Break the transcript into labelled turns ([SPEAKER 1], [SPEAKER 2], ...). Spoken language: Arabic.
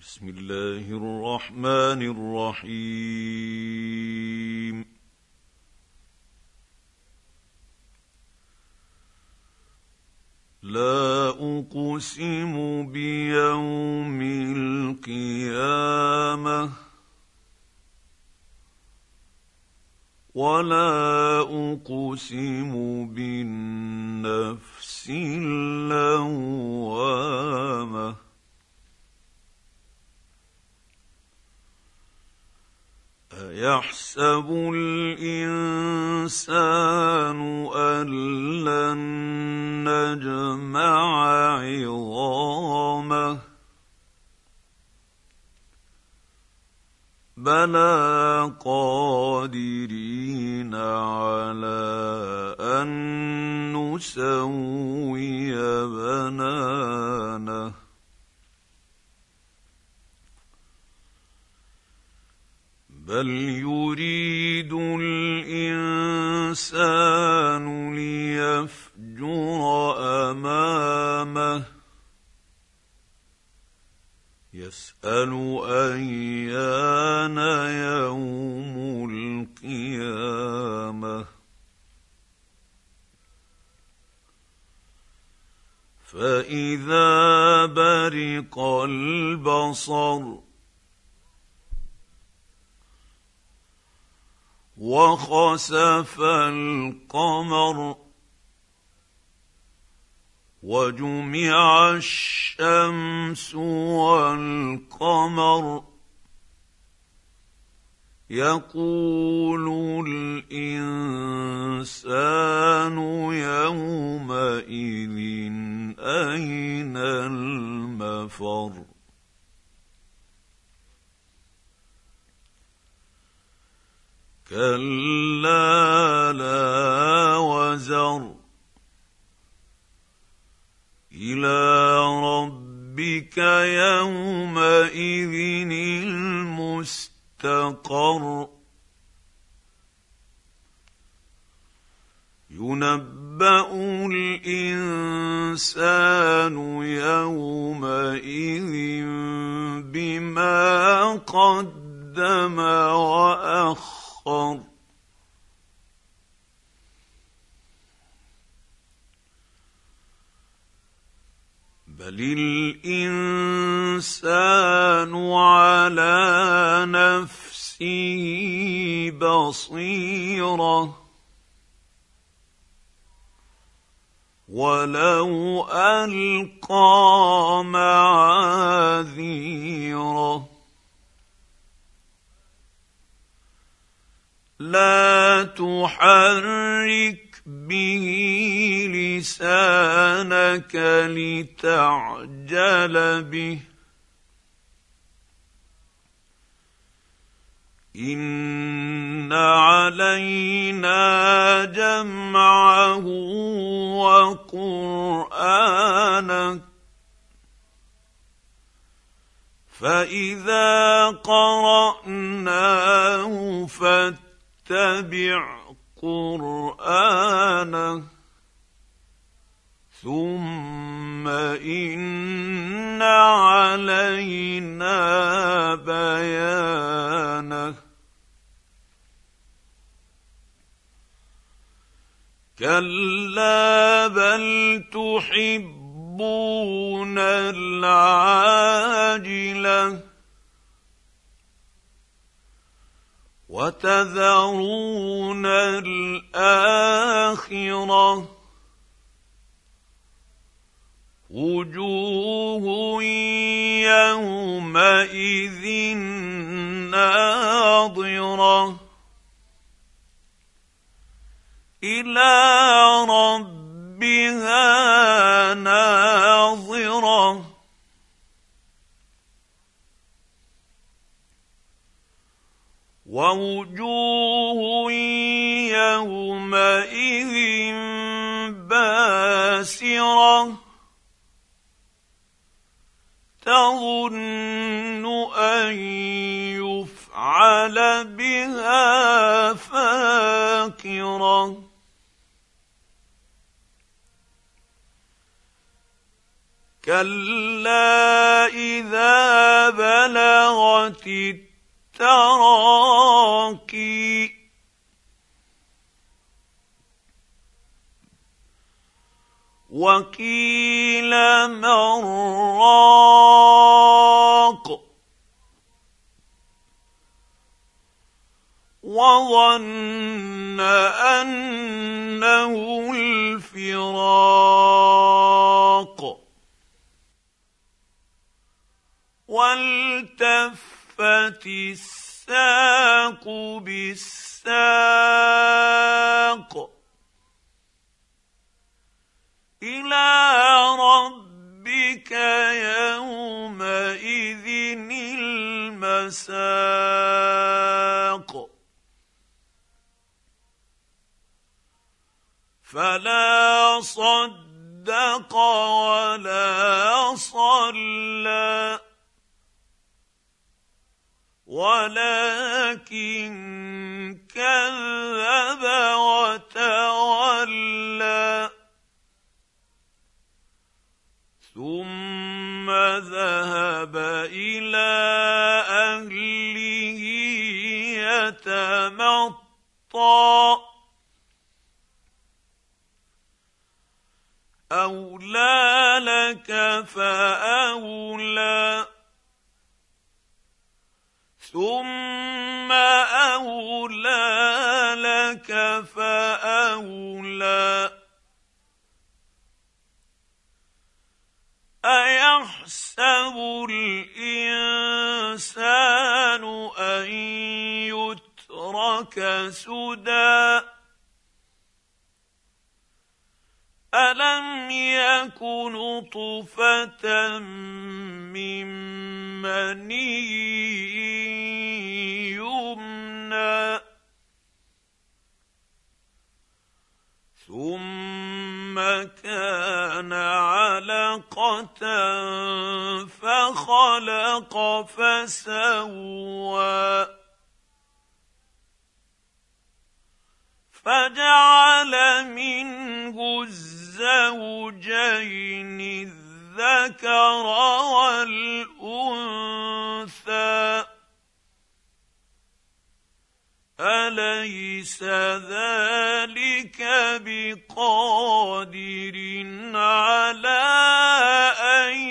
[SPEAKER 1] بسم الله الرحمن الرحيم. لا أقسم بيوم القيامة ولا أقسم بالنفس اللوامه ايحسب الإنسان أن لن نجمع عظامه. بلى قادرين على أن نسوي بنانه. بل يريد الانسان ليفجر امامه. يسال ايان يوم القيامه. فاذا برق البصر وخسف القمر وجمع الشمس والقمر. يقول الإنسان يومئذ أين المفر؟ كلا لا وزر. إلى ربك يومئذ المستقر. ينبأ الإنسان يومئذ بما قدم وأخر. الأبصار بل الإنسان على نفسه بصيره. ولو القى معاذيره. لا تحرك به لسانك لتعجل به. إن علينا جمعه وقرانك فإذا قرأناه فاتبع اتبع قرآنه ثم إن علينا بيانه. كلا بل تحبون العاجلة. وتذرون الآخرة. وجوه يومئذ ناظرة. إلى ربها ووجوه يومئذ باسرة تظن أن يفعل بها فاقرة كلا إذا بلغت التراقي وقيل من راق. وظن انه الفراق. والتفت الساق بالساق إلى ربك يومئذ المساق. فلا صدق ولا صلى. ولكن كذب وتولى. ثم ذهب إلى أهله يتمطى. أولى لك فأولى. ثم اولى لك فاولى ايحسب الانسان ان يترك سدى الم يك نطفه من مني ثم كان علقة فخلق فسوى. فجعل منه الزوجين الذكر والأنثى اليس ذلك بقادر على ان